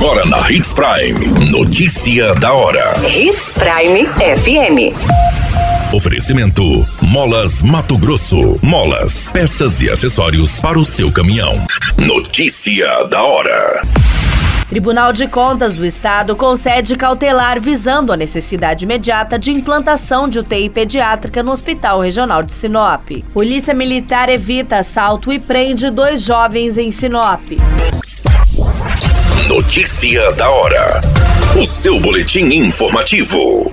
Agora na Hits Prime. Notícia da hora. Hits Prime FM. Oferecimento: Molas Mato Grosso. Molas, peças e acessórios para o seu caminhão. Notícia da hora. Tribunal de Contas do Estado concede cautelar visando a necessidade imediata de implantação de UTI pediátrica no Hospital Regional de Sinop. Polícia Militar evita assalto e prende dois jovens em Sinop. Notícia da hora. O seu boletim informativo.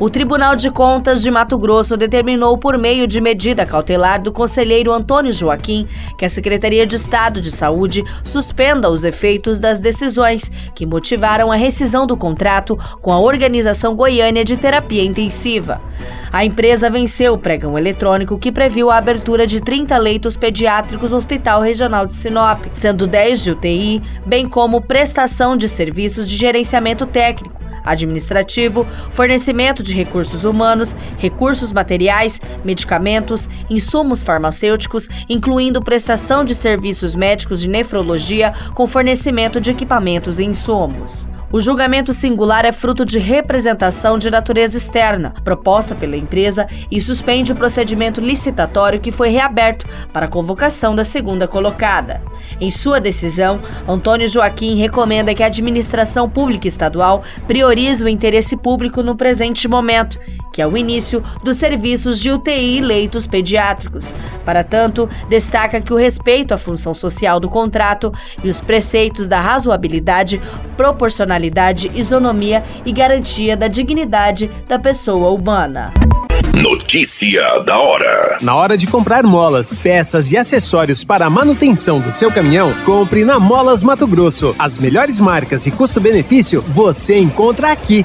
O Tribunal de Contas de Mato Grosso determinou, por meio de medida cautelar do conselheiro Antônio Joaquim, que a Secretaria de Estado de Saúde suspenda os efeitos das decisões que motivaram a rescisão do contrato com a Organização Goiânia de Terapia Intensiva. A empresa venceu o pregão eletrônico que previu a abertura de 30 leitos pediátricos no Hospital Regional de Sinop, sendo 10 de UTI, bem como prestação de serviços de gerenciamento técnico administrativo, fornecimento de recursos humanos, recursos materiais, medicamentos, insumos farmacêuticos, incluindo prestação de serviços médicos de nefrologia com fornecimento de equipamentos e insumos. O julgamento singular é fruto de representação de natureza externa, proposta pela empresa, e suspende o procedimento licitatório que foi reaberto para a convocação da segunda colocada. Em sua decisão, Antônio Joaquim recomenda que a administração pública estadual priorize o interesse público no presente momento que é o início dos serviços de UTI e leitos pediátricos. Para tanto, destaca que o respeito à função social do contrato e os preceitos da razoabilidade, proporcionalidade, isonomia e garantia da dignidade da pessoa humana. Notícia da hora. Na hora de comprar molas, peças e acessórios para a manutenção do seu caminhão, compre na Molas Mato Grosso. As melhores marcas e custo-benefício você encontra aqui.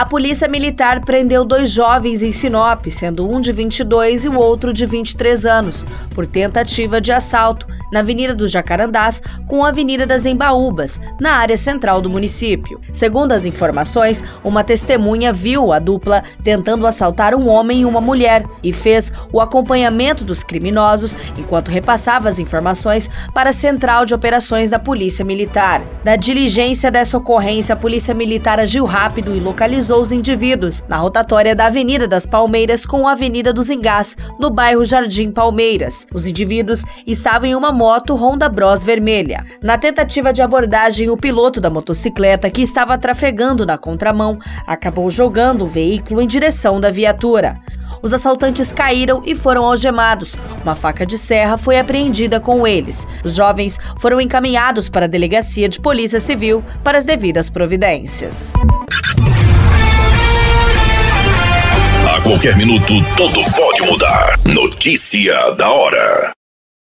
A polícia militar prendeu dois jovens em Sinop, sendo um de 22 e o outro de 23 anos, por tentativa de assalto na Avenida dos Jacarandás com a Avenida das Embaúbas, na área central do município. Segundo as informações, uma testemunha viu a dupla tentando assaltar um homem e uma mulher e fez o acompanhamento dos criminosos enquanto repassava as informações para a Central de Operações da Polícia Militar. Da diligência dessa ocorrência, a Polícia Militar agiu rápido e localizou os indivíduos na rotatória da Avenida das Palmeiras com a Avenida dos Engás, no bairro Jardim Palmeiras. Os indivíduos estavam em uma moto Honda Bros vermelha. Na tentativa de abordagem, o piloto da motocicleta, que estava trafegando na contramão, acabou jogando o veículo em direção da viatura. Os assaltantes caíram e foram algemados. Uma faca de serra foi apreendida com eles. Os jovens foram encaminhados para a delegacia de Polícia Civil para as devidas providências. A qualquer minuto, tudo pode mudar. Notícia da hora.